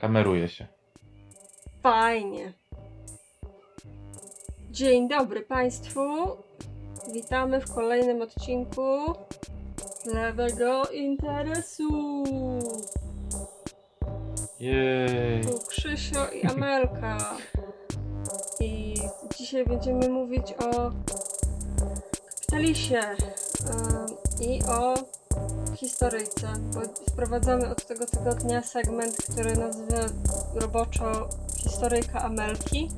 Kameruje się. Fajnie. Dzień dobry Państwu. Witamy w kolejnym odcinku Lewego Interesu. Jej. Tu Krzysio i Amelka. I dzisiaj będziemy mówić o kapitalisie yy, i o historyjce, bo wprowadzamy od tego tygodnia segment, który nazywa roboczo historyjka Amelki,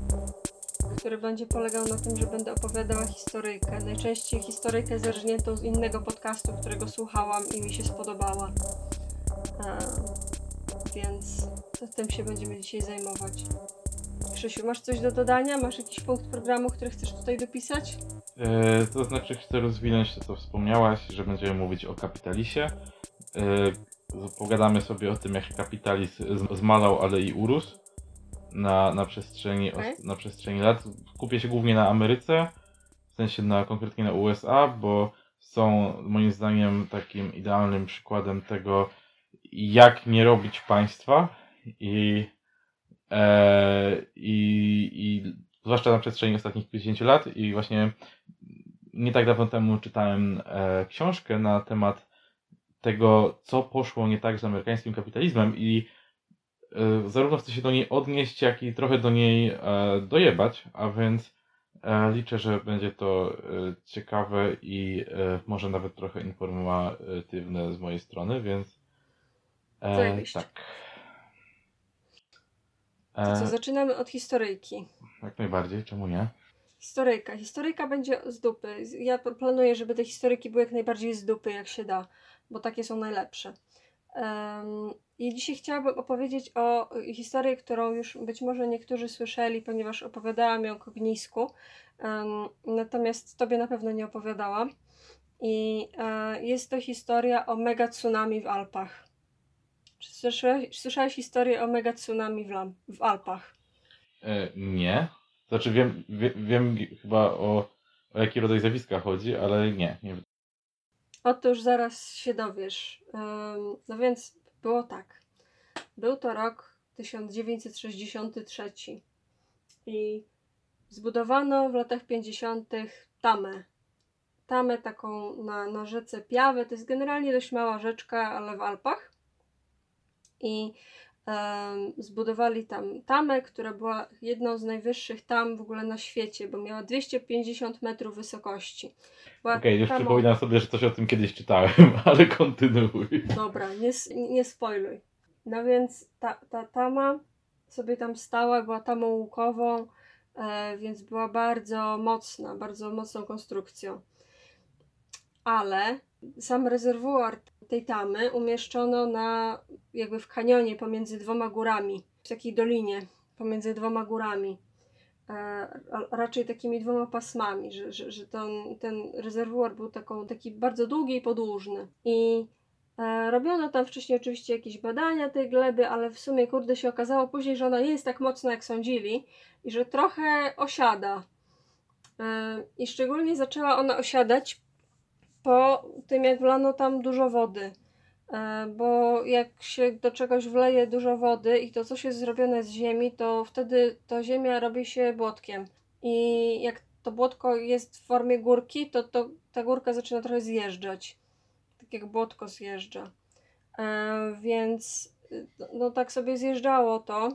który będzie polegał na tym, że będę opowiadała historyjkę. Najczęściej historyjkę zerżniętą z innego podcastu, którego słuchałam i mi się spodobała. E, więc to tym się będziemy dzisiaj zajmować. Krzysiu, masz coś do dodania? Masz jakiś punkt programu, który chcesz tutaj dopisać? E, to znaczy chcę rozwinąć to, co wspomniałaś, że będziemy mówić o kapitalisie. E, pogadamy sobie o tym, jak kapitalizm zmalał, ale i urósł na, na, przestrzeni, os- na przestrzeni lat. Kupię się głównie na Ameryce, w sensie na, konkretnie na USA, bo są moim zdaniem takim idealnym przykładem tego, jak nie robić państwa i, e, i, i zwłaszcza na przestrzeni ostatnich 50 lat i właśnie nie tak dawno temu czytałem e, książkę na temat tego, co poszło nie tak z amerykańskim kapitalizmem i e, zarówno chcę się do niej odnieść, jak i trochę do niej e, dojebać, a więc e, liczę, że będzie to e, ciekawe i e, może nawet trochę informatywne z mojej strony, więc tak. To co, zaczynamy od historyjki. jak najbardziej, czemu nie? Historyjka. Historyjka będzie z dupy. Ja planuję, żeby te historyki były jak najbardziej z dupy, jak się da, bo takie są najlepsze. Em, I dzisiaj chciałabym opowiedzieć o historii, którą już być może niektórzy słyszeli, ponieważ opowiadałam ją Kognisku. Em, natomiast tobie na pewno nie opowiadałam. I e, jest to historia o mega tsunami w Alpach. Czy słyszałeś, słyszałeś historię o mega tsunami w, w Alpach? E, nie. Znaczy wiem, wie, wiem chyba o, o jaki rodzaj zjawiska chodzi, ale nie. nie. Otóż zaraz się dowiesz. No więc było tak. Był to rok 1963 i zbudowano w latach 50. tamę. Tamę taką na, na rzece Piawę. To jest generalnie dość mała rzeczka, ale w Alpach. I zbudowali tam tamę, która była jedną z najwyższych tam w ogóle na świecie, bo miała 250 metrów wysokości. Okej, już tamą- przypominam sobie, że coś o tym kiedyś czytałem, ale kontynuuj. Dobra, nie, nie spoiluj. No więc ta, ta tama sobie tam stała, była tamą łukową, e, więc była bardzo mocna, bardzo mocną konstrukcją. Ale sam rezerwuar tej tamy umieszczono na jakby w kanionie pomiędzy dwoma górami, w takiej dolinie pomiędzy dwoma górami. E, raczej takimi dwoma pasmami, że, że, że ten, ten rezerwuar był taką, taki bardzo długi i podłużny. I E, Robiono tam wcześniej oczywiście jakieś badania tej gleby, ale w sumie kurde się okazało później, że ona nie jest tak mocna jak sądzili i że trochę osiada. E, I szczególnie zaczęła ona osiadać po tym, jak wlano tam dużo wody. E, Bo jak się do czegoś wleje dużo wody i to coś jest zrobione z ziemi, to wtedy to ziemia robi się błotkiem. I jak to błotko jest w formie górki, to, to ta górka zaczyna trochę zjeżdżać tak jak błotko zjeżdża. E, więc y, no tak sobie zjeżdżało to.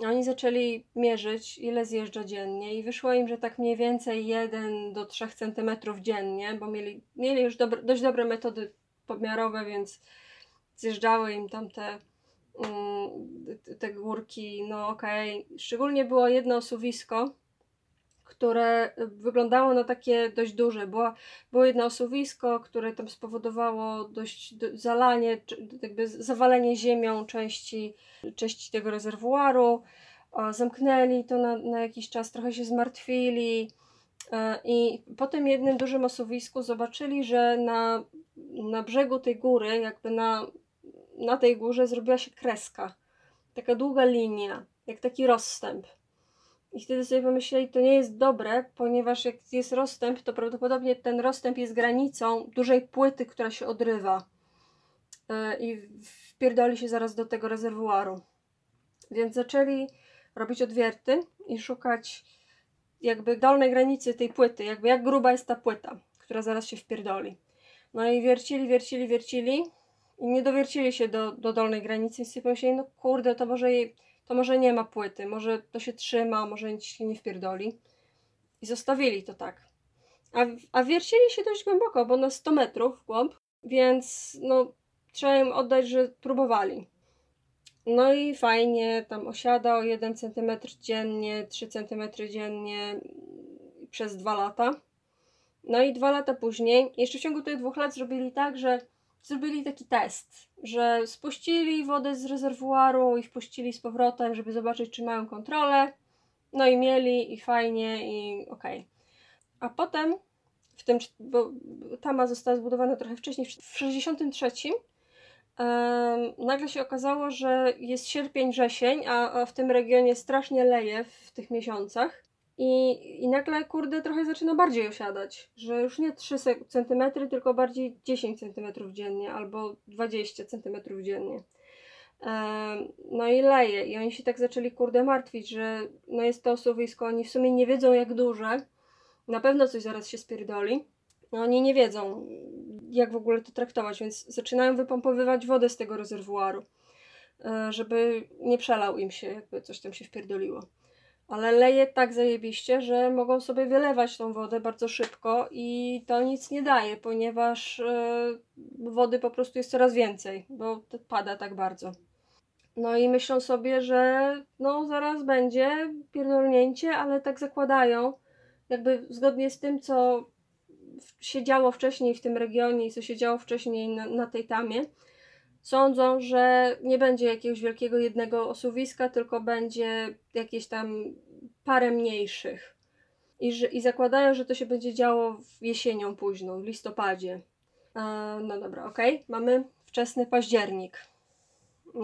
Oni zaczęli mierzyć, ile zjeżdża dziennie i wyszło im, że tak mniej więcej 1 do 3 cm dziennie, bo mieli, mieli już dobre, dość dobre metody pomiarowe, więc zjeżdżały im tam te, mm, te- górki, no okej. Szczególnie było jedno osuwisko, które wyglądało na takie dość duże. Była, było jedno osuwisko, które tam spowodowało dość zalanie, jakby zawalenie ziemią części, części tego rezerwuaru. Zamknęli to na, na jakiś czas, trochę się zmartwili. E, I po tym jednym dużym osuwisku zobaczyli, że na, na brzegu tej góry, jakby na, na tej górze zrobiła się kreska. Taka długa linia, jak taki rozstęp. I wtedy sobie pomyśleli, to nie jest dobre, ponieważ jak jest rozstęp, to prawdopodobnie ten rozstęp jest granicą dużej płyty, która się odrywa. Yy, I wpierdoli się zaraz do tego rezerwuaru. Więc zaczęli robić odwierty i szukać jakby dolnej granicy tej płyty, jakby jak gruba jest ta płyta, która zaraz się wpierdoli. No i wiercili, wiercili, wiercili i nie dowiercili się do, do dolnej granicy, więc sobie pomyśleli, no kurde, to może, jej, to może nie ma płyty, może to się trzyma, może nic się nie wpierdoli. I zostawili to tak. A, a wiercili się dość głęboko, bo na 100 metrów w głąb, więc no trzeba im oddać, że próbowali. No i fajnie, tam osiada o 1 cm dziennie, 3 cm dziennie przez 2 lata. No i dwa lata później, jeszcze w ciągu tych dwóch lat zrobili tak, że zrobili taki test, że spuścili wodę z rezerwuaru i wpuścili z powrotem, żeby zobaczyć, czy mają kontrolę. No i mieli, i fajnie, i okej. A potem, w tym, bo Tama została zbudowana trochę wcześniej, w 63 em, nagle się okazało, że jest sierpień, wrzesień, a w tym regionie strasznie leje w tych miesiącach. I, I nagle, kurde, trochę zaczyna bardziej osiadać, że już nie 3 cm, tylko bardziej 10 cm dziennie albo 20 cm dziennie. No i leje. I oni się tak zaczęli, kurde, martwić, że no jest to osuwisko, oni w sumie nie wiedzą jak duże. Na pewno coś zaraz się spierdoli. No oni nie wiedzą, jak w ogóle to traktować, więc zaczynają wypompowywać wodę z tego rezerwuaru, e, żeby nie przelał im się, jakby coś tam się wpierdoliło. Ale leje tak zajebiście, że mogą sobie wylewać tą wodę bardzo szybko i to nic nie daje, ponieważ e, wody po prostu jest coraz więcej, bo pada tak bardzo. No i myślą sobie, że no zaraz będzie pierdolnięcie, ale tak zakładają, jakby zgodnie z tym, co się działo wcześniej w tym regionie i co się działo wcześniej na, na tej tamie, sądzą, że nie będzie jakiegoś wielkiego jednego osuwiska, tylko będzie jakieś tam parę mniejszych. I, że, I zakładają, że to się będzie działo w jesienią późną, w listopadzie. E, no dobra, okej. Mamy wczesny październik.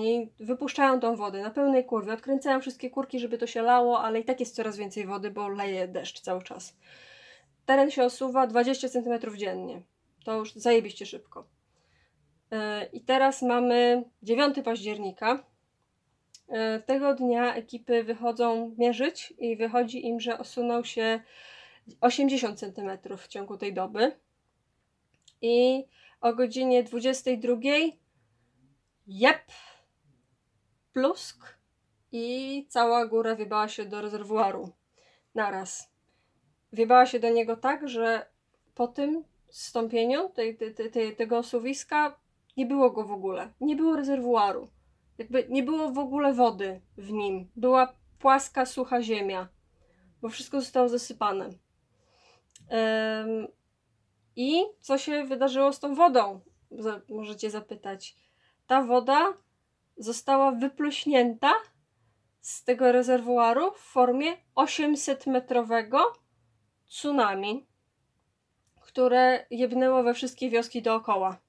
I wypuszczają tą wodę na pełnej kurwie. Odkręcają wszystkie kurki, żeby to się lało, ale i tak jest coraz więcej wody, bo leje deszcz cały czas. Teren się osuwa 20 cm dziennie. To już zajebiście szybko. Yy, I teraz mamy 9 października. Yy, Tego dnia ekipy wychodzą mierzyć i wychodzi im, że osunął się 80 cm w ciągu tej doby. I o godzinie 22 jep, plusk i cała góra wybała się do rezerwuaru naraz. Wybała się do niego tak, że po tym zstąpieniu tej, tej, tej, tej, tego osuwiska nie było go w ogóle. Nie było rezerwuaru. Jakby nie było w ogóle wody w nim. Była płaska, sucha ziemia, bo wszystko zostało zasypane. I co się wydarzyło z tą wodą? Za, możecie zapytać. Ta woda została wypluśnięta z tego rezerwuaru w formie 800-metrowego tsunami, które jebnęło we wszystkie wioski dookoła.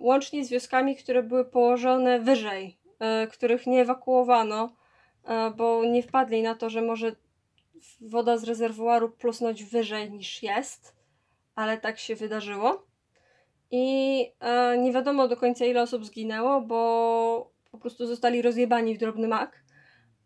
Łącznie z wioskami, które były położone wyżej, e, których nie ewakuowano, e, bo nie wpadli na to, że może woda z rezerwuaru plusnąć wyżej niż jest, ale tak się wydarzyło. I e, nie wiadomo do końca ile osób zginęło, bo po prostu zostali rozjebani w drobny mak,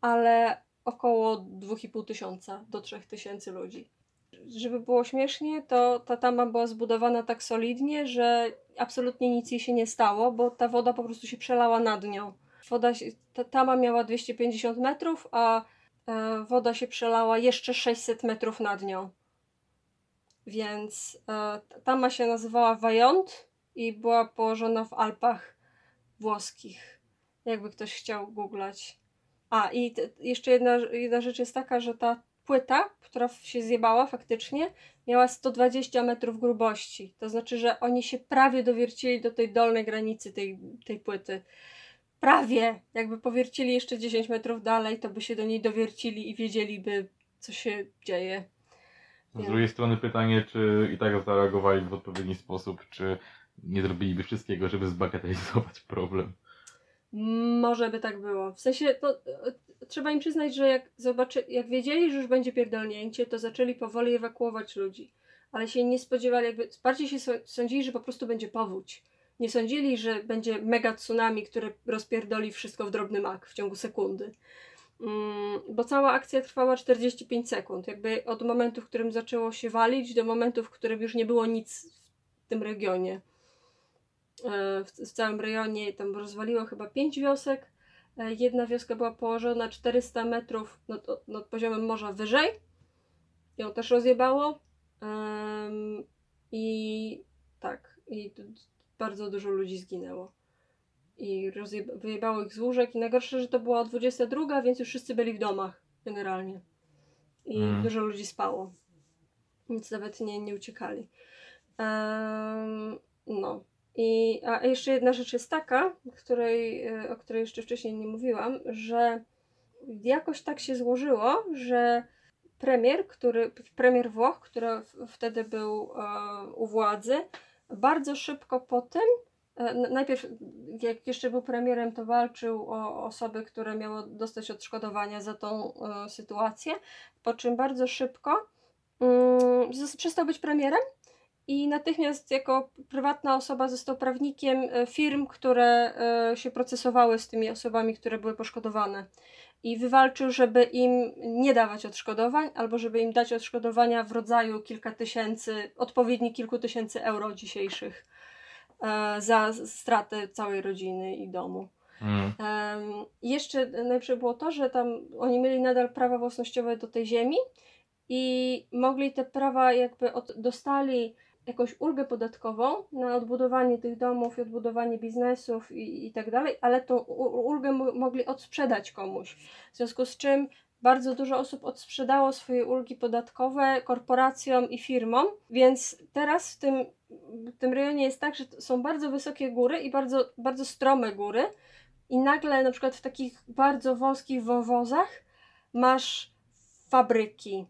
ale około 2,5 tysiąca do 3 tysięcy ludzi. Żeby było śmiesznie, to ta tama była zbudowana tak solidnie, że absolutnie nic jej się nie stało, bo ta woda po prostu się przelała nad nią. Woda ta tama miała 250 metrów, a e, woda się przelała jeszcze 600 metrów nad nią. Więc e, tama się nazywała Vajont i była położona w Alpach włoskich. Jakby ktoś chciał googlać. A i jeszcze jedna, jedna rzecz jest taka, że ta płyta, która się zjebała faktycznie, miała 120 metrów grubości. To znaczy, że oni się prawie dowiercili do tej dolnej granicy tej, tej płyty. Prawie! Jakby powiercili jeszcze 10 metrów dalej, to by się do niej dowiercili i wiedzieliby, co się dzieje. Z drugiej strony pytanie, czy i tak zareagowali w odpowiedni sposób, czy nie zrobiliby wszystkiego, żeby zbagatelizować problem. Może by tak było. W sensie, to e, trzeba im przyznać, że jak, zobaczy, jak wiedzieli, że już będzie pierdolnięcie, to zaczęli powoli ewakuować ludzi. Ale się nie spodziewali, jakby bardziej się sądzili, że po prostu będzie powódź. Nie sądzili, że będzie mega tsunami, które rozpierdoli wszystko w drobny mak w ciągu sekundy. Mm, bo cała akcja trwała 45 sekund. Jakby od momentu, w którym zaczęło się walić, do momentu, w którym już nie było nic w tym regionie. E, W, w całym rejonie tam rozwaliło chyba 5 wiosek. E, Jedna wioska była położona 400 metrów nad, nad poziomem morza wyżej. Ją też rozjebało. Em, I tak, i bardzo dużo ludzi zginęło. I wyjebało ich z łóżek. I najgorsze, że to była 22, więc już wszyscy byli w domach generalnie. I Mm. dużo ludzi spało. Nic nawet nie, nie uciekali. Em, no. I, a jeszcze jedna rzecz jest taka, której, e, o której jeszcze wcześniej nie mówiłam, że jakoś tak się złożyło, że premier, który, premier Włoch, który wtedy był e, u władzy, bardzo szybko po tym, e, najpierw jak jeszcze był premierem, to walczył o osoby, które miały dostać odszkodowania za tą sytuację, po czym bardzo szybko mm, przestał być premierem i natychmiast jako prywatna osoba został prawnikiem e, firm, które e, się procesowały z tymi osobami, które były poszkodowane. I wywalczył, żeby im nie dawać odszkodowań, albo żeby im dać odszkodowania w rodzaju kilka tysięcy, odpowiedni kilku tysięcy euro dzisiejszych e, za stratę całej rodziny i domu. Mm. Jeszcze najlepsze było to, że tam oni mieli nadal prawa własnościowe do tej ziemi i mogli te prawa jakby od, dostali jakąś ulgę podatkową na odbudowanie tych domów odbudowanie biznesów i, i tak dalej, ale tą ulgę mo- mogli odsprzedać komuś. W związku z czym bardzo dużo osób odsprzedało swoje ulgi podatkowe korporacjom i firmom, więc teraz w tym, w tym rejonie jest tak, że są bardzo wysokie góry i bardzo, bardzo strome góry i nagle na przykład w takich bardzo wąskich wąwozach masz fabryki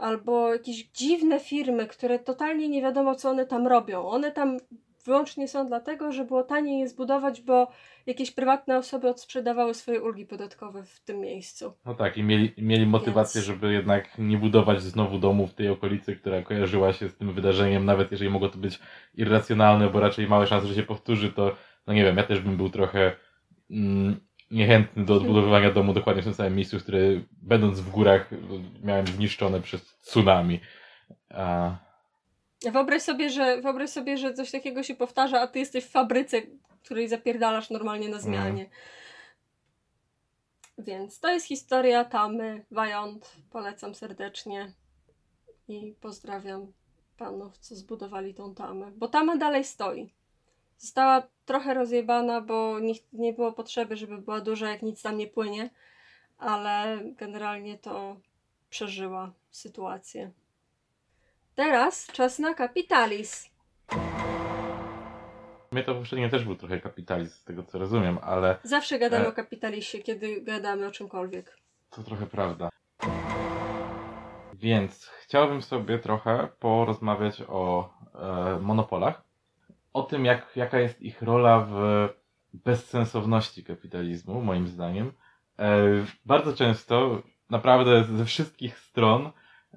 albo jakieś dziwne firmy, które totalnie nie wiadomo co one tam robią. One tam wyłącznie są dlatego, że było taniej je zbudować, bo jakieś prywatne osoby odsprzedawały swoje ulgi podatkowe w tym miejscu. No tak, i mieli, mieli motywację, Więc- żeby jednak nie budować znowu domu w tej okolicy, która kojarzyła się z tym wydarzeniem, nawet jeżeli mogło to być irracjonalne, bo raczej małe szanse, że się powtórzy, to no nie wiem, ja też bym był trochę mm, niechętny do odbudowywania domu dokładnie w tym samym miejscu, które będąc w górach miałem zniszczone przez tsunami. A, Wyobraź sobie, że, wyobraź sobie, że coś takiego się powtarza, a ty jesteś w fabryce, której zapierdalasz normalnie na zmianie. Więc to jest historia Tamy Wajont. Polecam serdecznie i pozdrawiam panów, co zbudowali tą tamę. Bo tama dalej stoi. Została trochę rozjebana, bo nie, nie było potrzeby, żeby była duża, jak nic tam nie płynie, ale generalnie to przeżyła sytuację. Teraz czas na kapitalis. mnie to poprzednio też był trochę kapitalizm, z tego co rozumiem, ale Zawsze gadamy E. o kapitalisie, kiedy gadamy o czymkolwiek. To trochę prawda. Więc chciałbym sobie trochę porozmawiać o e, monopolach. O tym, jak, jaka jest ich rola w bezsensowności kapitalizmu, moim zdaniem. E, bardzo często, naprawdę ze wszystkich stron,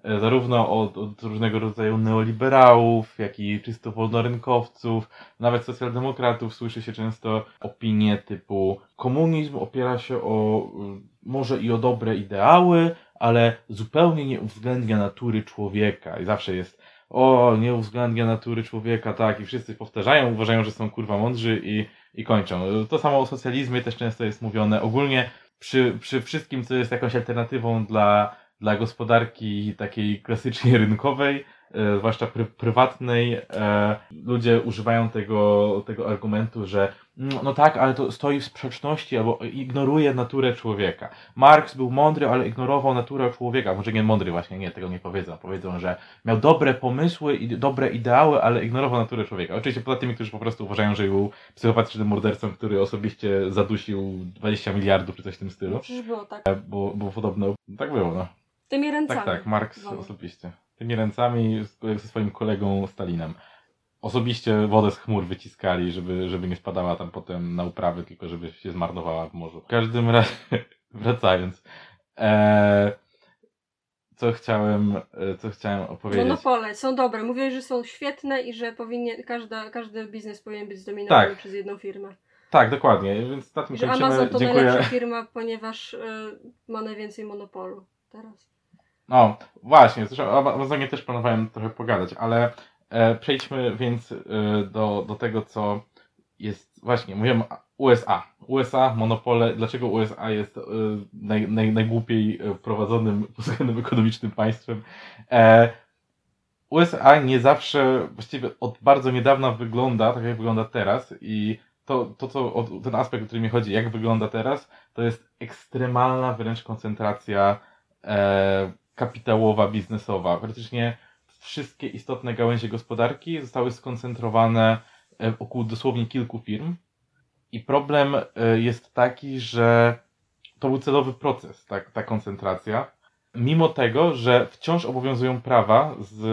e, zarówno od, od różnego rodzaju neoliberałów, jak i czysto wolnorynkowców, nawet socjaldemokratów słyszy się często opinie typu komunizm opiera się o y, może i o dobre ideały, ale zupełnie nie uwzględnia natury człowieka. I zawsze jest o, nie uwzględnia natury człowieka, tak, i wszyscy powtarzają, uważają, że są kurwa mądrzy i, i kończą. To samo o socjalizmie też często jest mówione. Ogólnie przy, przy wszystkim, co jest jakąś alternatywą dla, dla gospodarki takiej klasycznie rynkowej, e, zwłaszcza pry, prywatnej, e, ludzie używają tego, tego argumentu, że no, no tak, ale to stoi w sprzeczności albo ignoruje naturę człowieka. Marx był mądry, ale ignorował naturę człowieka. Może nie mądry właśnie, nie, tego nie powiedzą. Powiedzą, że miał dobre pomysły i dobre ideały, ale ignorował naturę człowieka. Oczywiście poza tymi, którzy po prostu uważają, że był psychopatycznym mordercą, który osobiście zadusił 20 miliardów czy coś w tym No stylu. przecież było tak. Bo, bo podobno tak było, no. Tymi ręcami. Tak, tak, Marx Wolno. osobiście. Tymi ręcami ze swoim kolegą Stalinem. Osobiście wodę z chmur wyciskali, żeby, żeby nie spadała tam potem na uprawy, tylko żeby się zmarnowała w morzu. W każdym razie, wracając. E, co chciałem, e, co chciałem opowiedzieć. Monopole są dobre. Mówię, że są świetne i że powinien, każda, każdy biznes powinien być zdominowany Tak. przez jedną firmę. Tak, dokładnie, więc na tym że kończymy. Amazon to Dziękuję. najlepsza firma, ponieważ y, ma najwięcej monopolu teraz. No, właśnie, zresztą o Amazonie też planowałem trochę pogadać, ale przejdźmy więc e, do, do tego, co jest, właśnie, mówiłem USA. USA, monopole, dlaczego USA jest e, naj, naj, najgłupiej e, prowadzonym pod względem ekonomicznym państwem. E, USA nie zawsze, właściwie od bardzo niedawna wygląda tak, jak wygląda teraz i to, to co, ten aspekt, o który mi chodzi, jak wygląda teraz, to jest ekstremalna wręcz koncentracja e, kapitałowa, biznesowa. Praktycznie wszystkie istotne gałęzie gospodarki zostały skoncentrowane e, wokół dosłownie kilku firm. I problem e, jest taki, że to był celowy proces, tak, ta koncentracja. Mimo tego, że wciąż obowiązują prawa z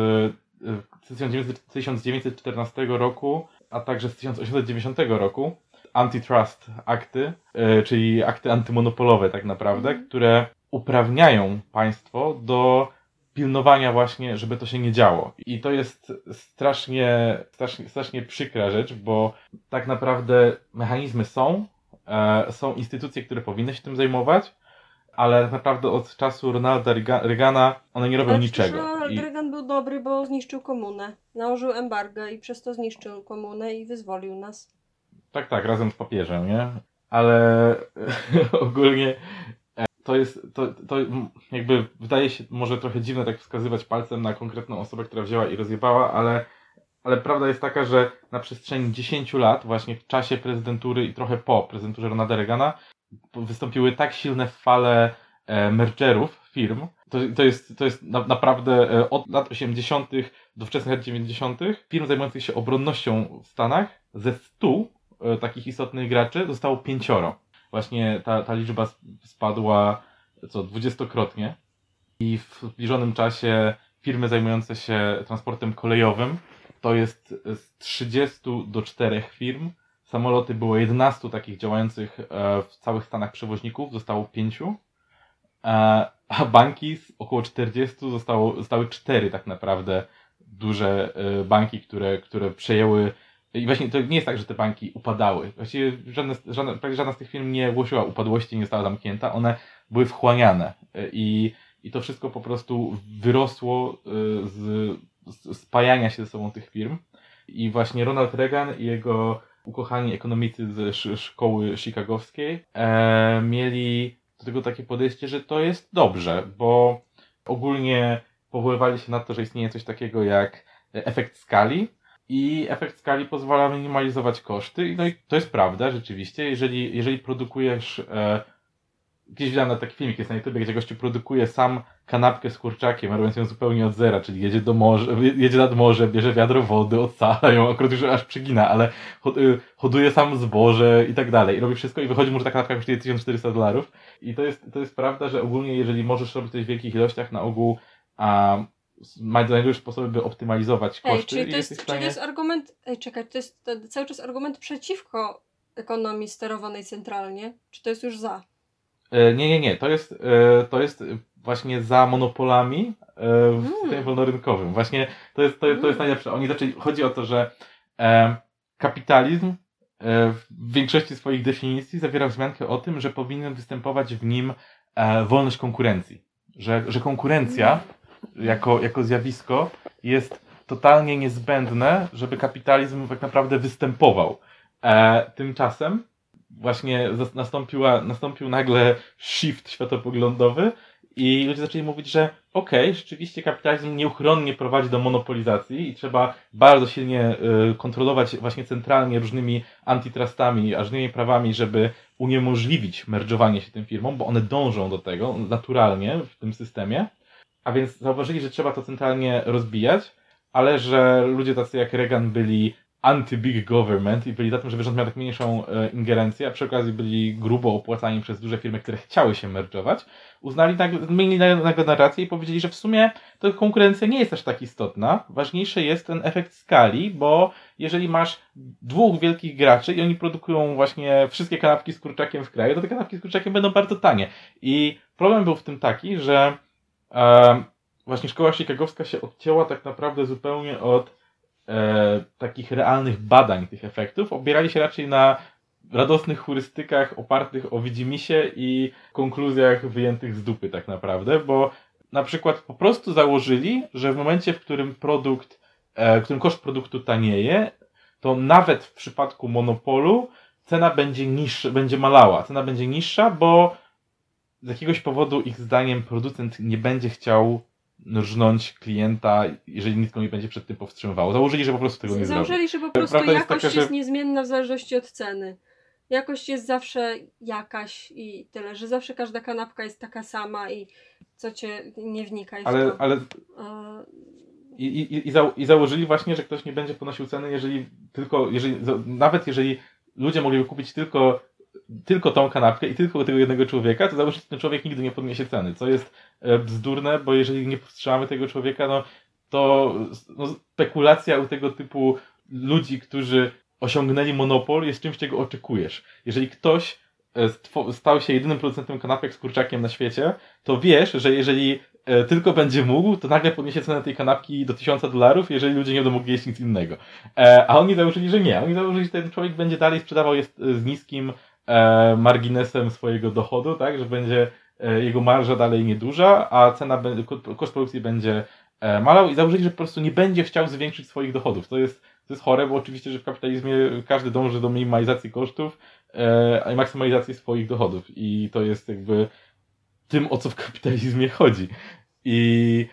e, 1900 1914 roku, a także z 1890 roku, antitrust akty, e, czyli akty antymonopolowe tak naprawdę, Mhm. które uprawniają państwo do pilnowania właśnie, żeby to się nie działo. I to jest strasznie, strasznie, strasznie przykra rzecz, bo tak naprawdę mechanizmy są, e, są instytucje, które powinny się tym zajmować, ale tak naprawdę od czasu Ronalda Reaga- Reagana one nie robią Ale niczego. Ronald I, Reagan był dobry, bo zniszczył komunę. Nałożył embargo i przez to zniszczył komunę i wyzwolił nas. tak, tak, razem z papieżem, nie? Ale ogólnie to jest, to, to jakby wydaje się może trochę dziwne tak wskazywać palcem na konkretną osobę, która wzięła i rozjebała, ale, ale prawda jest taka, że na przestrzeni 10 lat, właśnie w czasie prezydentury i trochę po prezydenturze Ronalda Reagana, wystąpiły tak silne fale e, mergerów firm. To, to jest, to jest na, naprawdę e, od lat 80. do wczesnych lat 90. firm zajmujących się obronnością w Stanach ze 100 e, takich istotnych graczy zostało pięcioro. Właśnie ta, ta liczba sp- spadła co dwudziestokrotnie i w zbliżonym czasie firmy zajmujące się transportem kolejowym to jest z 30 do 4 firm. Samoloty było 11 takich działających e, w całych Stanach przewoźników, zostało 5. A banki z około 40 zostało, zostały 4 tak naprawdę duże e, banki, które, które przejęły i właśnie to nie jest tak, że te banki upadały. Właściwie żadne, żadne, prawie żadna z tych firm nie głosiła upadłości, nie została zamknięta. One były wchłaniane. I, i to wszystko po prostu wyrosło y, z, z spajania się ze sobą tych firm. I właśnie Ronald Reagan i jego ukochani ekonomicy ze sz- szkoły chicagowskiej e, mieli do tego takie podejście, że to jest dobrze, bo ogólnie powoływali się na to, że istnieje coś takiego jak efekt skali, i efekt skali pozwala minimalizować koszty. No i to jest prawda, rzeczywiście. Jeżeli, jeżeli produkujesz. E, gdzieś widziałem na taki filmik jest na YouTube, gdzie gościu produkuje sam kanapkę z kurczakiem, robiąc ją zupełnie od zera, czyli jedzie do morza, jedzie nad morze, bierze wiadro wody, ocala ją, akurat już aż przygina, ale y, hoduje sam zboże i tak dalej. I robi wszystko i wychodzi mu, że ta kanapka kosztuje 1400 dolarów. I to jest, to jest prawda, że ogólnie jeżeli możesz robić coś w wielkich ilościach, na ogół a, znajdujesz sposoby, by optymalizować koszty. Ej, czyli to, jest, czyli stanie... to jest argument. Ej, czekaj, to jest to cały czas argument przeciwko ekonomii sterowanej centralnie? Czy to jest już za? E, Nie, nie, nie. To jest, e, to jest właśnie za monopolami e, w Mm. systemie wolnorynkowym. Właśnie to jest, to, jest- to jest Mm. najlepsze. Oni zaczęli, chodzi o to, że e, kapitalizm e, w większości swoich definicji zawiera wzmiankę o tym, że powinien występować w nim e, wolność konkurencji. Że, że konkurencja jako, jako zjawisko jest totalnie niezbędne, żeby kapitalizm tak naprawdę występował. E, tymczasem właśnie nastąpiła, nastąpił nagle shift światopoglądowy i ludzie zaczęli mówić, że okej, rzeczywiście kapitalizm nieuchronnie prowadzi do monopolizacji i trzeba bardzo silnie y, kontrolować właśnie centralnie różnymi antitrustami, różnymi prawami, żeby uniemożliwić merdżowanie się tym firmom, bo one dążą do tego naturalnie w tym systemie. A więc zauważyli, że trzeba to centralnie rozbijać, ale że ludzie tacy jak Reagan byli anti-big government i byli za tym, żeby rząd miał tak mniejszą e, ingerencję, a przy okazji byli grubo opłacani przez duże firmy, które chciały się merdżować, uznali, zmienili na- nagle narrację i powiedzieli, że w sumie to konkurencja nie jest aż tak istotna. Ważniejszy jest ten efekt skali, bo jeżeli masz dwóch wielkich graczy i oni produkują właśnie wszystkie kanapki z kurczakiem w kraju, to te kanapki z kurczakiem będą bardzo tanie. I problem był w tym taki, że e, właśnie szkoła chicagowska się odcięła tak naprawdę zupełnie od e, takich realnych badań tych efektów. Opierali się raczej na radosnych hurystykach opartych o widzimisię i konkluzjach wyjętych z dupy tak naprawdę, bo na przykład po prostu założyli, że w momencie, w którym produkt, e, w którym koszt produktu tanieje, to nawet w przypadku monopolu cena będzie niższa, będzie malała. Cena będzie niższa, bo z jakiegoś powodu ich zdaniem producent nie będzie chciał rżnąć klienta, jeżeli nic go nie będzie przed tym powstrzymywało. Założyli, że po prostu tego nie zrobi. Założyli, że po prostu Prawda jest jakość taka, że- jest niezmienna w zależności od ceny. Jakość jest zawsze jakaś i tyle, że zawsze każda kanapka jest taka sama i co cię nie wnikaj w Ale, to. ale E, i, i, i, za, i założyli właśnie, że ktoś nie będzie ponosił ceny, jeżeli tylko, jeżeli, nawet jeżeli ludzie mogliby kupić tylko, tylko tą kanapkę i tylko tego jednego człowieka, to założyli, że ten człowiek nigdy nie podniesie ceny, co jest e, bzdurne, bo jeżeli nie powstrzymamy tego człowieka, no to no, spekulacja u tego typu ludzi, którzy osiągnęli monopol jest czymś, czego oczekujesz. Jeżeli ktoś e, stał się jedynym producentem kanapek z kurczakiem na świecie, to wiesz, że jeżeli e, tylko będzie mógł, to nagle podniesie cenę tej kanapki do 1000 dolarów, jeżeli ludzie nie będą mogli jeść nic innego. A oni założyli, że nie. Oni założyli, że ten człowiek będzie dalej sprzedawał jest e, z niskim e, marginesem swojego dochodu, tak, że będzie e, jego marża dalej nieduża, a cena, koszt produkcji będzie e, malał i założyli, że po prostu nie będzie chciał zwiększyć swoich dochodów. To jest, to jest chore, bo oczywiście, że w kapitalizmie każdy dąży do minimalizacji kosztów e, i maksymalizacji swoich dochodów i to jest jakby tym, o co w kapitalizmie chodzi. I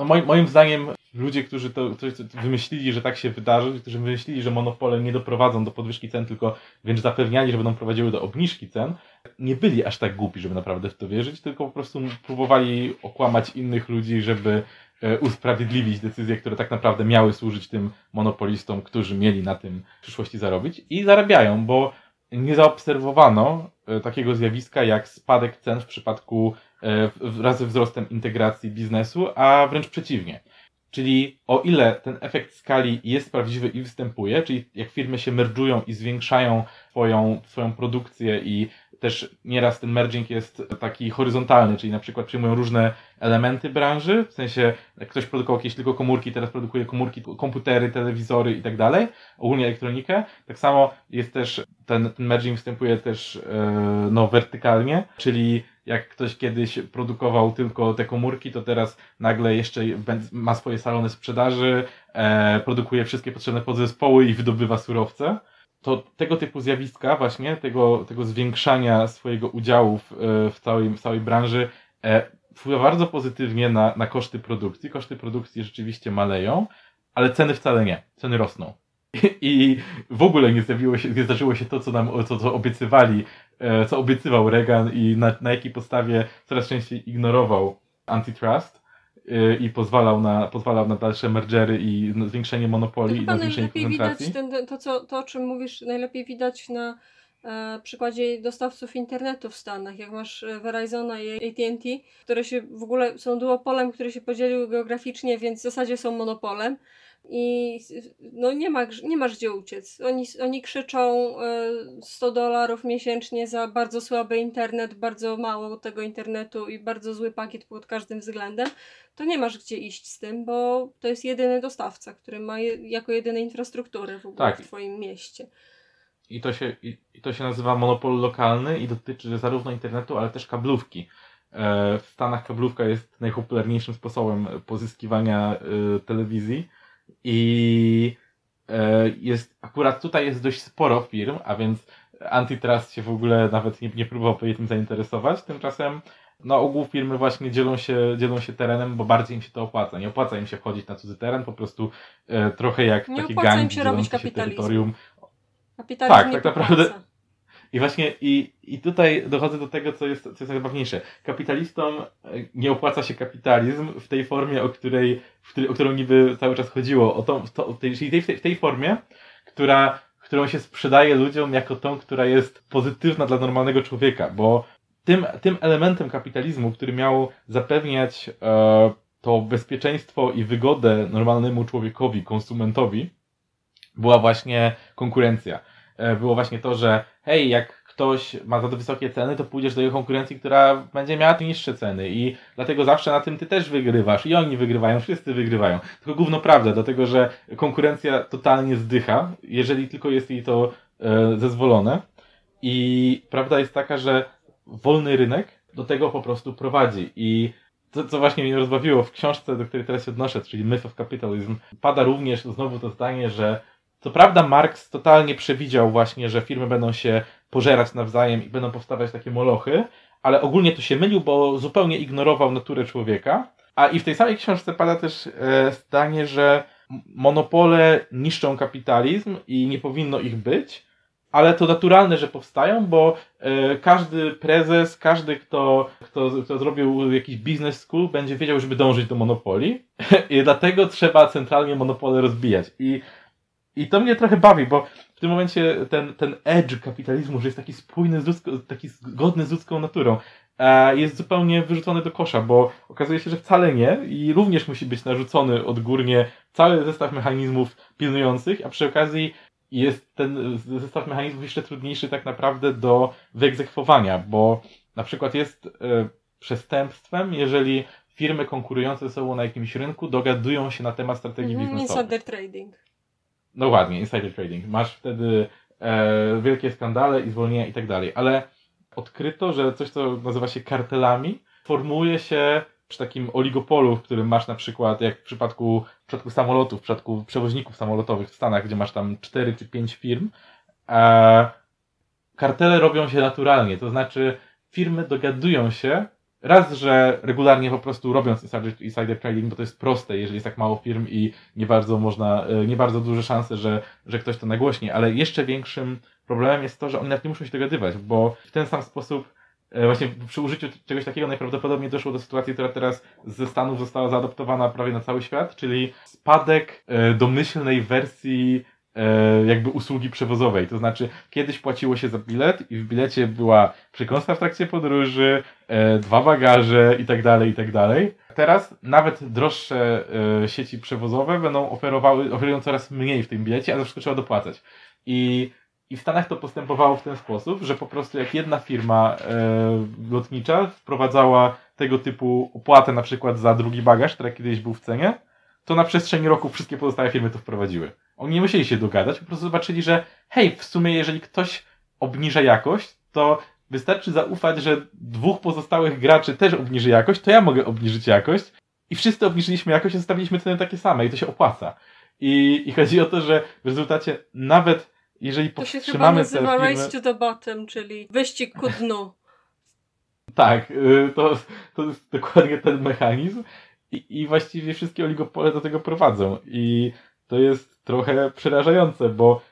no moim, moim zdaniem ludzie, którzy to, którzy to wymyślili, że tak się wydarzy, którzy wymyślili, że monopole nie doprowadzą do podwyżki cen, tylko wręcz zapewniali, że będą prowadziły do obniżki cen, nie byli aż tak głupi, żeby naprawdę w to wierzyć, tylko po prostu próbowali okłamać innych ludzi, żeby e, usprawiedliwić decyzje, które tak naprawdę miały służyć tym monopolistom, którzy mieli na tym w przyszłości zarobić i zarabiają, bo nie zaobserwowano e, takiego zjawiska jak spadek cen w przypadku wraz ze wzrostem integracji biznesu, a wręcz przeciwnie. Czyli o ile ten efekt skali jest prawdziwy i występuje, czyli jak firmy się merdżują i zwiększają swoją, swoją produkcję i też nieraz ten merging jest taki horyzontalny, czyli na przykład przyjmują różne elementy branży, w sensie jak ktoś produkował jakieś tylko komórki, teraz produkuje komórki, komputery, telewizory i tak dalej, ogólnie elektronikę. Tak samo jest też, ten, ten merging występuje też e, no, wertykalnie, czyli jak ktoś kiedyś produkował tylko te komórki, to teraz nagle jeszcze ma swoje salony sprzedaży, e, produkuje wszystkie potrzebne podzespoły i wydobywa surowce. To tego typu zjawiska właśnie, tego, tego zwiększania swojego udziału w, e, w, całej, w całej branży e, wpływa bardzo pozytywnie na, na koszty produkcji. Koszty produkcji rzeczywiście maleją, ale ceny wcale nie. Ceny rosną. I w ogóle nie, się, nie zdarzyło się to, co nam co, co obiecywali, co obiecywał Reagan i na, na jakiej podstawie coraz częściej ignorował antitrust e, i pozwalał na, pozwalał na dalsze mergery i na zwiększenie To monopoli i na zwiększenie najlepiej widać koncentracji. ten, ten, to, co, to, o czym mówisz, najlepiej widać na e, przykładzie dostawców internetu w Stanach. Jak masz e, Verizona i AT&T, które się w ogóle są duopolem, które się podzieliły geograficznie, więc w zasadzie są monopolem. I no nie, ma, nie masz gdzie uciec. Oni, oni krzyczą e, 100 dolarów miesięcznie za bardzo słaby internet, bardzo mało tego internetu i bardzo zły pakiet pod każdym względem to nie masz gdzie iść z tym, bo to jest jedyny dostawca, który ma je, jako jedyny infrastrukturę w ogóle Tak. w twoim mieście. I to, się, i, I to się nazywa monopol lokalny i dotyczy zarówno internetu, ale też kablówki. E, W Stanach kablówka jest najpopularniejszym sposobem pozyskiwania e, telewizji i e, jest, akurat tutaj jest dość sporo firm, a więc antitrust się w ogóle nawet nie, nie próbował tym zainteresować. Tymczasem no ogół firmy właśnie dzielą się, dzielą się terenem, bo bardziej im się to opłaca. Nie opłaca im się wchodzić na cudzy teren, po prostu e, trochę jak Nie takie opłaca im gangi się robić się kapitalizmu. terytorium. Kapitalizm Tak, tak naprawdę- popłaca. I właśnie i, i tutaj dochodzę do tego, co jest, co jest najzabawniejsze. Kapitalistom e, nie opłaca się kapitalizm w tej formie, o której, w której, o którą niby cały czas chodziło. O tą, to, tej, czyli tej- w tej formie, która, którą się sprzedaje ludziom jako tą, która jest pozytywna dla normalnego człowieka, bo tym, tym elementem kapitalizmu, który miał zapewniać e, to bezpieczeństwo i wygodę normalnemu człowiekowi, konsumentowi, była właśnie konkurencja. E, było właśnie to, że hej, jak ktoś ma za wysokie ceny, to pójdziesz do jego konkurencji, która będzie miała niższe ceny. I dlatego zawsze na tym ty też wygrywasz. I oni wygrywają, wszyscy wygrywają. Tylko gówno prawda, dlatego że konkurencja totalnie zdycha, jeżeli tylko jest jej to e, zezwolone. I prawda jest taka, że wolny rynek do tego po prostu prowadzi. I to, co właśnie mnie rozbawiło w książce, do której teraz się odnoszę, czyli Myth of Capitalism, pada również znowu to zdanie, że co prawda Marx totalnie przewidział właśnie, że firmy będą się pożerać nawzajem i będą powstawać takie molochy, ale ogólnie to się mylił, bo zupełnie ignorował naturę człowieka. A i w tej samej książce pada też e, zdanie, że monopole niszczą kapitalizm i nie powinno ich być, ale to naturalne, że powstają, bo e, każdy prezes, każdy, kto, kto, kto zrobił jakiś business school, będzie wiedział, żeby dążyć do monopoli i dlatego trzeba centralnie monopole rozbijać. I, i to mnie trochę bawi, bo w tym momencie ten, ten edge kapitalizmu, że jest taki spójny, z ludzko, taki zgodny z ludzką naturą, e, jest zupełnie wyrzucony do kosza, bo okazuje się, że wcale nie i również musi być narzucony odgórnie cały zestaw mechanizmów pilnujących, a przy okazji jest ten zestaw mechanizmów jeszcze trudniejszy tak naprawdę do wyegzekwowania, bo na przykład jest e, przestępstwem, jeżeli firmy konkurujące ze sobą na jakimś rynku dogadują się na temat strategii Mhm, biznesowej. Insider trading. No ładnie, insider trading. Masz wtedy e, wielkie skandale i zwolnienia i tak dalej, ale odkryto, że coś, co nazywa się kartelami, formuje się przy takim oligopolu, w którym masz na przykład, jak w przypadku, w przypadku samolotów, w przypadku przewoźników samolotowych w Stanach, gdzie masz tam 4 czy 5 firm, e, kartele robią się naturalnie, to znaczy firmy dogadują się, raz, że regularnie po prostu robiąc insider, insider trading, bo to jest proste, jeżeli jest tak mało firm i nie bardzo można, e, nie bardzo duże szanse, że, że ktoś to nagłośni, ale jeszcze większym problemem jest to, że oni nawet nie muszą się dogadywać, bo w ten sam sposób e, właśnie przy użyciu czegoś takiego najprawdopodobniej doszło do sytuacji, która teraz ze Stanów została zaadoptowana prawie na cały świat, czyli spadek e, domyślnej wersji jakby usługi przewozowej. To znaczy, kiedyś płaciło się za bilet i w bilecie była przekąska w trakcie podróży, e, dwa bagaże i tak dalej, i tak dalej. Teraz nawet droższe e, sieci przewozowe będą oferowały, oferują coraz mniej w tym bilecie, a za wszystko trzeba dopłacać. I i w Stanach to postępowało w ten sposób, że po prostu jak jedna firma e, lotnicza wprowadzała tego typu opłatę na przykład za drugi bagaż, który kiedyś był w cenie, to na przestrzeni roku wszystkie pozostałe firmy to wprowadziły. Oni nie musieli się dogadać, po prostu zobaczyli, że hej, w sumie jeżeli ktoś obniża jakość, to wystarczy zaufać, że dwóch pozostałych graczy też obniży jakość, to ja mogę obniżyć jakość. I wszyscy obniżyliśmy jakość i zostawiliśmy ceny takie same i to się opłaca. I, i chodzi o to, że w rezultacie nawet jeżeli To się chyba nazywa firmy... race to the bottom, czyli wyścig ku dnu. Tak, y, to, to jest dokładnie ten mechanizm i, i właściwie wszystkie oligopole do tego prowadzą i to jest trochę przerażające, bo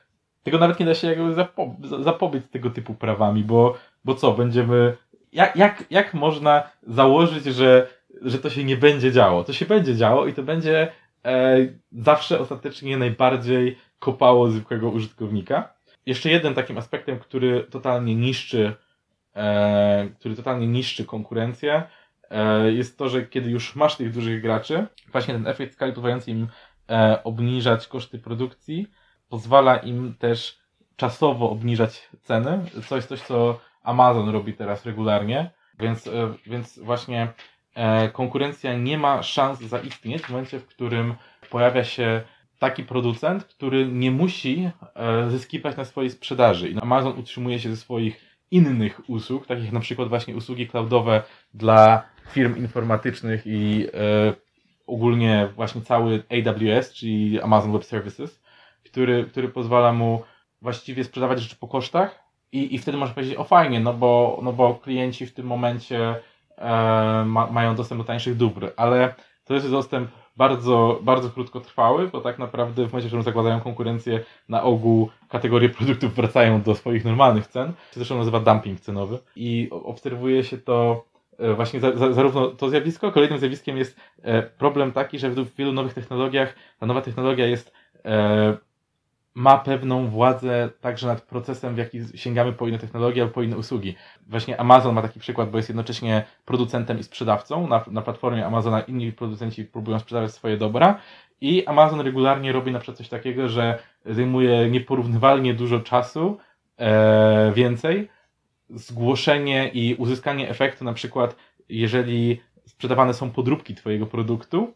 tego nawet nie da się jakby zapo zapobiec tego typu prawami, bo, bo co, będziemy... Jak, jak, jak można założyć, że, że to się nie będzie działo? To się będzie działo i to będzie e, zawsze ostatecznie najbardziej kopało zwykłego użytkownika. Jeszcze jeden takim aspektem, który totalnie niszczy e, który totalnie niszczy konkurencję, e, jest to, że kiedy już masz tych dużych graczy, właśnie ten efekt skali pozwalający im obniżać koszty produkcji, pozwala im też czasowo obniżać ceny, co jest coś, co Amazon robi teraz regularnie, więc, e, więc właśnie e, konkurencja nie ma szans zaistnieć w momencie, w którym pojawia się taki producent, który nie musi e, zyskiwać na swojej sprzedaży. I Amazon utrzymuje się ze swoich innych usług, takich jak na przykład właśnie usługi cloudowe dla firm informatycznych i e, ogólnie właśnie cały AWS, czyli Amazon Web Services, który, który pozwala mu właściwie sprzedawać rzeczy po kosztach i, i wtedy można powiedzieć, o fajnie, no bo, no bo klienci w tym momencie e, ma, mają dostęp do tańszych dóbr, ale to jest dostęp bardzo, bardzo krótkotrwały, bo tak naprawdę w momencie, w którym zakładają konkurencję, na ogół kategorie produktów wracają do swoich normalnych cen. To zresztą nazywa dumping cenowy. I obserwuje się to właśnie za, za, zarówno to zjawisko, kolejnym zjawiskiem jest e, problem taki, że w wielu nowych technologiach ta nowa technologia jest e, ma pewną władzę także nad procesem, w jaki sięgamy po inne technologie albo po inne usługi. Właśnie Amazon ma taki przykład, bo jest jednocześnie producentem i sprzedawcą. Na, na platformie Amazona inni producenci próbują sprzedawać swoje dobra i Amazon regularnie robi na przykład coś takiego, że zajmuje nieporównywalnie dużo czasu e, więcej zgłoszenie i uzyskanie efektu, na przykład, jeżeli sprzedawane są podróbki Twojego produktu,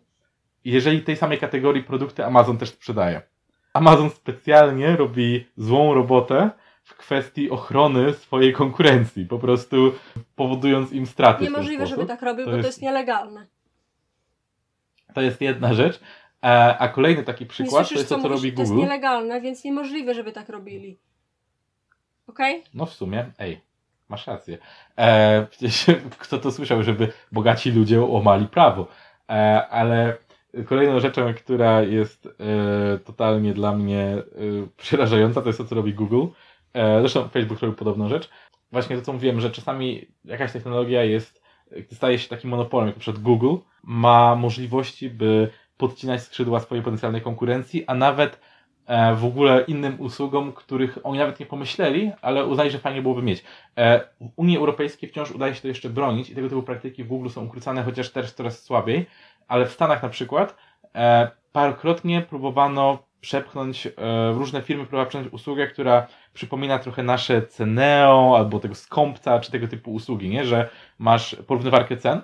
jeżeli tej samej kategorii produkty Amazon też sprzedaje. Amazon specjalnie robi złą robotę w kwestii ochrony swojej konkurencji, po prostu powodując im straty. Niemożliwe, żeby tak robił, To bo to jest- jest nielegalne. To jest jedna rzecz. E, A kolejny taki przykład to słyszysz, jest to, co robi To jest Google. nielegalne, więc niemożliwe, żeby tak robili. Okej? No w sumie, ej, masz rację. E, przecież kto to słyszał, żeby bogaci ludzie łamali prawo. E, ale kolejną rzeczą, która jest e, totalnie dla mnie e, przerażająca, to jest to, co robi Google. E, zresztą Facebook robi podobną rzecz. Właśnie to, co mówiłem, że czasami jakaś technologia jest, staje się takim monopolem, jak przykład Google, ma możliwości, by podcinać skrzydła swojej potencjalnej konkurencji, a nawet w ogóle innym usługom, których oni nawet nie pomyśleli, ale uznali, że fajnie byłoby mieć. E, W Unii Europejskiej wciąż udaje się to jeszcze bronić i tego typu praktyki w Google są ukrócane, chociaż też coraz słabiej, ale w Stanach na przykład e, parokrotnie próbowano przepchnąć, e, różne firmy próbowały przepchnąć usługę, która przypomina trochę nasze Ceneo albo tego Skąpca, czy tego typu usługi, nie? że masz porównywarkę cen,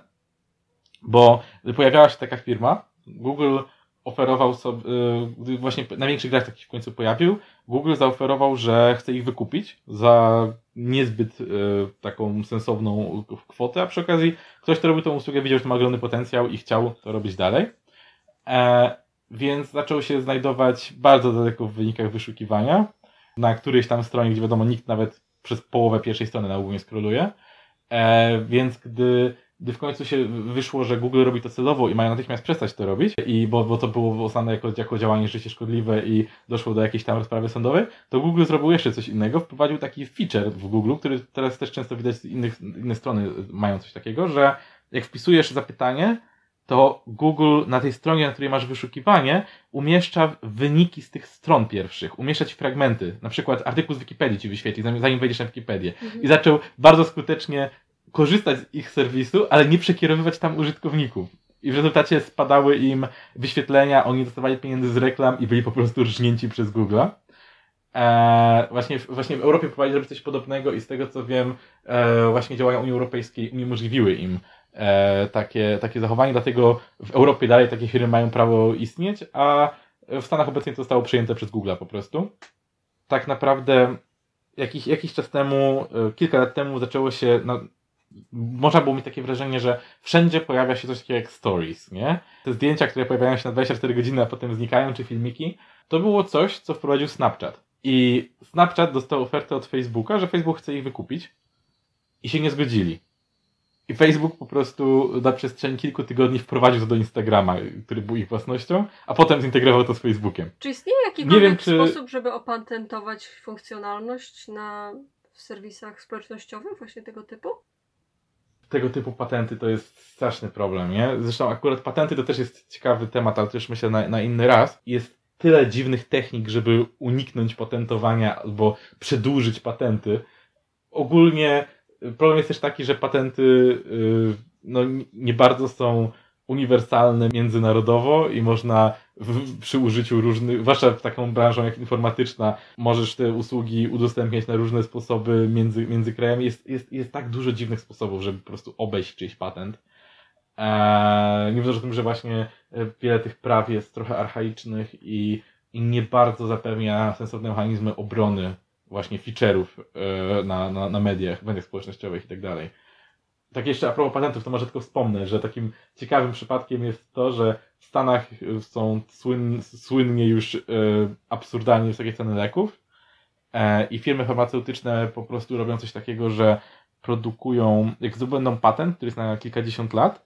bo pojawiała się taka firma, Google oferował sobie, y, właśnie największy gracz taki w końcu pojawił, Google zaoferował, że chce ich wykupić za niezbyt y, taką sensowną kwotę, a przy okazji ktoś, kto robił tą usługę, widział, że ma ogromny potencjał i chciał to robić dalej. E, więc zaczął się znajdować bardzo daleko w wynikach wyszukiwania, na którejś tam stronie, gdzie wiadomo, nikt nawet przez połowę pierwszej strony na ogół nie skroluje. E, więc gdy, gdy w końcu się wyszło, że Google robi to celowo i mają natychmiast przestać to robić, i bo, bo to było uznane jako, jako działanie życie szkodliwe i doszło do jakiejś tam rozprawy sądowej, to Google zrobił jeszcze coś innego. Wprowadził taki feature w Google, który teraz też często widać z innych, inne strony mają coś takiego, że jak wpisujesz zapytanie, to Google na tej stronie, na której masz wyszukiwanie, umieszcza wyniki z tych stron pierwszych, umieszcza ci fragmenty. Na przykład artykuł z Wikipedii ci wyświetli, zanim zanim wejdziesz na Wikipedię. Mhm. I zaczął bardzo skutecznie korzystać z ich serwisu, ale nie przekierowywać tam użytkowników. I w rezultacie spadały im wyświetlenia, oni dostawali pieniędzy z reklam i byli po prostu rżnięci przez Google'a. Eee, właśnie, właśnie w Europie próbowali zrobić coś podobnego i z tego co wiem, e, właśnie działania Unii Europejskiej uniemożliwiły im e, takie, takie zachowanie, dlatego w Europie dalej takie firmy mają prawo istnieć, a w Stanach obecnie to zostało przejęte przez Google'a po prostu. Tak naprawdę jakiś, jakiś czas temu, e, kilka lat temu zaczęło się, no, można było mieć takie wrażenie, że wszędzie pojawia się coś takiego jak stories, nie? Te zdjęcia, które pojawiają się na 24 godziny, a potem znikają, czy filmiki, to było coś, co wprowadził Snapchat. I Snapchat dostał ofertę od Facebooka, że Facebook chce ich wykupić i się nie zgodzili. I Facebook po prostu na przestrzeni kilku tygodni wprowadził to do Instagrama, który był ich własnością, a potem zintegrował to z Facebookiem. Czy istnieje jakikolwiek wiem, czy- sposób, żeby opatentować funkcjonalność na w serwisach społecznościowych właśnie tego typu? Tego typu patenty to jest straszny problem, nie? Zresztą akurat patenty to też jest ciekawy temat, ale to już myślę na, na inny raz. Jest tyle dziwnych technik, żeby uniknąć patentowania albo przedłużyć patenty. Ogólnie problem jest też taki, że patenty y, no, nie bardzo są uniwersalne międzynarodowo i można w, przy użyciu różnych, zwłaszcza w taką branżą jak informatyczna, możesz te usługi udostępniać na różne sposoby między, między krajami. Jest, jest, jest tak dużo dziwnych sposobów, żeby po prostu obejść czyjś patent. Eee, nie mówiąc o tym, że właśnie e, wiele tych praw jest trochę archaicznych i, i nie bardzo zapewnia sensowne mechanizmy obrony właśnie feature'ów e, na, na, na mediach, mediach społecznościowych i tak dalej. Tak jeszcze a propos patentów, to może tylko wspomnę, że takim ciekawym przypadkiem jest to, że w Stanach są słyn, słynnie już e, absurdalnie wysokie ceny leków e, i firmy farmaceutyczne po prostu robią coś takiego, że produkują, jak zdobędą patent, który jest na kilkadziesiąt lat,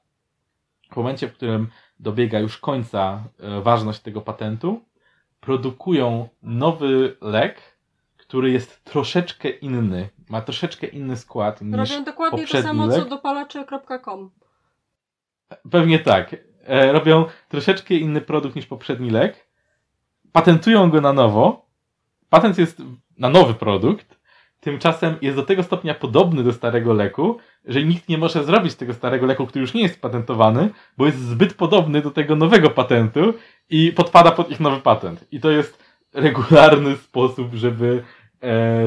w momencie, w którym dobiega już końca e, ważność tego patentu, produkują nowy lek, który jest troszeczkę inny, ma troszeczkę inny skład niż Robią dokładnie to samo, co lek. dopalacze.com. Pewnie tak. E, robią troszeczkę inny produkt niż poprzedni lek, patentują go na nowo. Patent jest na nowy produkt, tymczasem jest do tego stopnia podobny do starego leku, że nikt nie może zrobić tego starego leku, który już nie jest patentowany, bo jest zbyt podobny do tego nowego patentu i podpada pod ich nowy patent. I to jest regularny sposób, żeby,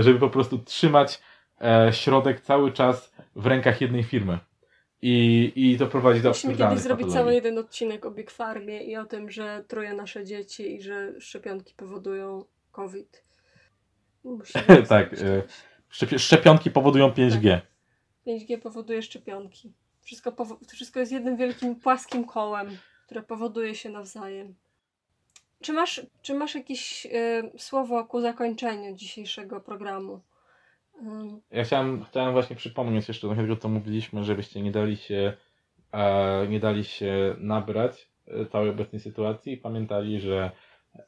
żeby po prostu trzymać e, środek cały czas w rękach jednej firmy. I, i to prowadzi do Musimy kiedyś zrobić patologii. cały jeden odcinek o Big Farmie i o tym, że truje nasze dzieci i że szczepionki powodują COVID. Tak, e, szczepi- szczepionki powodują 5G. 5G powoduje szczepionki. Wszystko, powo- to wszystko jest jednym wielkim płaskim kołem, które powoduje się nawzajem. Czy masz, czy masz jakieś y, słowo ku zakończeniu dzisiejszego programu? Ja chciałem, chciałem właśnie przypomnieć jeszcze do tego, co mówiliśmy, żebyście nie dali się, e, nie dali się nabrać e, całej obecnej sytuacji i pamiętali, że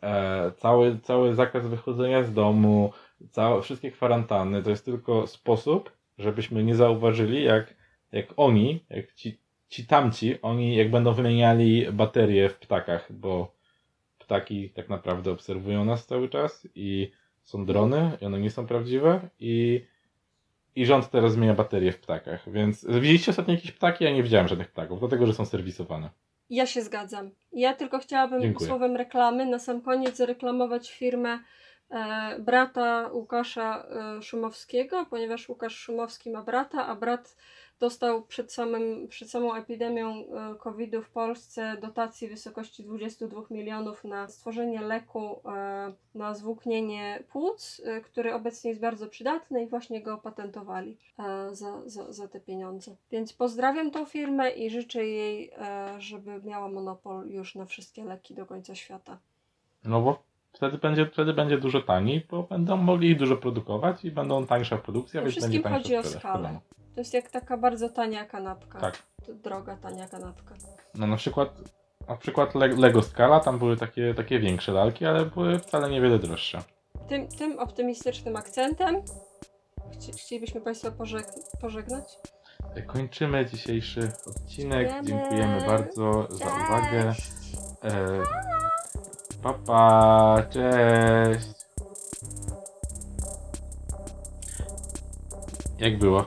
e, cały, cały zakaz wychodzenia z domu, całe, wszystkie kwarantanny to jest tylko sposób, żebyśmy nie zauważyli, jak, jak oni, jak ci, ci tamci, oni jak będą wymieniali baterie w ptakach, bo ptaki tak naprawdę obserwują nas cały czas i są drony i one nie są prawdziwe i, i rząd teraz zmienia baterie w ptakach, więc widzieliście ostatnio jakieś ptaki? Ja nie widziałem żadnych ptaków, dlatego, że są serwisowane. Ja się zgadzam. Ja tylko chciałabym Dziękuję. słowem reklamy na sam koniec zareklamować firmę e, brata Łukasza e, Szumowskiego, ponieważ Łukasz Szumowski ma brata, a brat dostał przed, samym, przed samą epidemią e, COVID-u w Polsce dotacji w wysokości 22 milionów na stworzenie leku e, na zwłóknienie płuc, e, który obecnie jest bardzo przydatny i właśnie go opatentowali za, za, za te pieniądze. Więc pozdrawiam tą firmę i życzę jej, żeby miała monopol już na wszystkie leki do końca świata. No bo wtedy będzie, wtedy będzie dużo taniej, bo będą mogli ich dużo produkować i będą tańsza produkcja, Przede więc będzie wszystkim tańsza chodzi o skalę. To jest jak taka bardzo tania kanapka. Tak. Droga, tania kanapka. No na przykład, na przykład Le- Lego Scala, tam były takie, takie większe lalki, ale były wcale niewiele droższe. Tym, tym optymistycznym akcentem chci, chcielibyśmy Państwa pożeg- pożegnać. Kończymy dzisiejszy odcinek. Dziękujemy. Dziękujemy bardzo za uwagę. Cześć! E, papa, cześć. Jak było?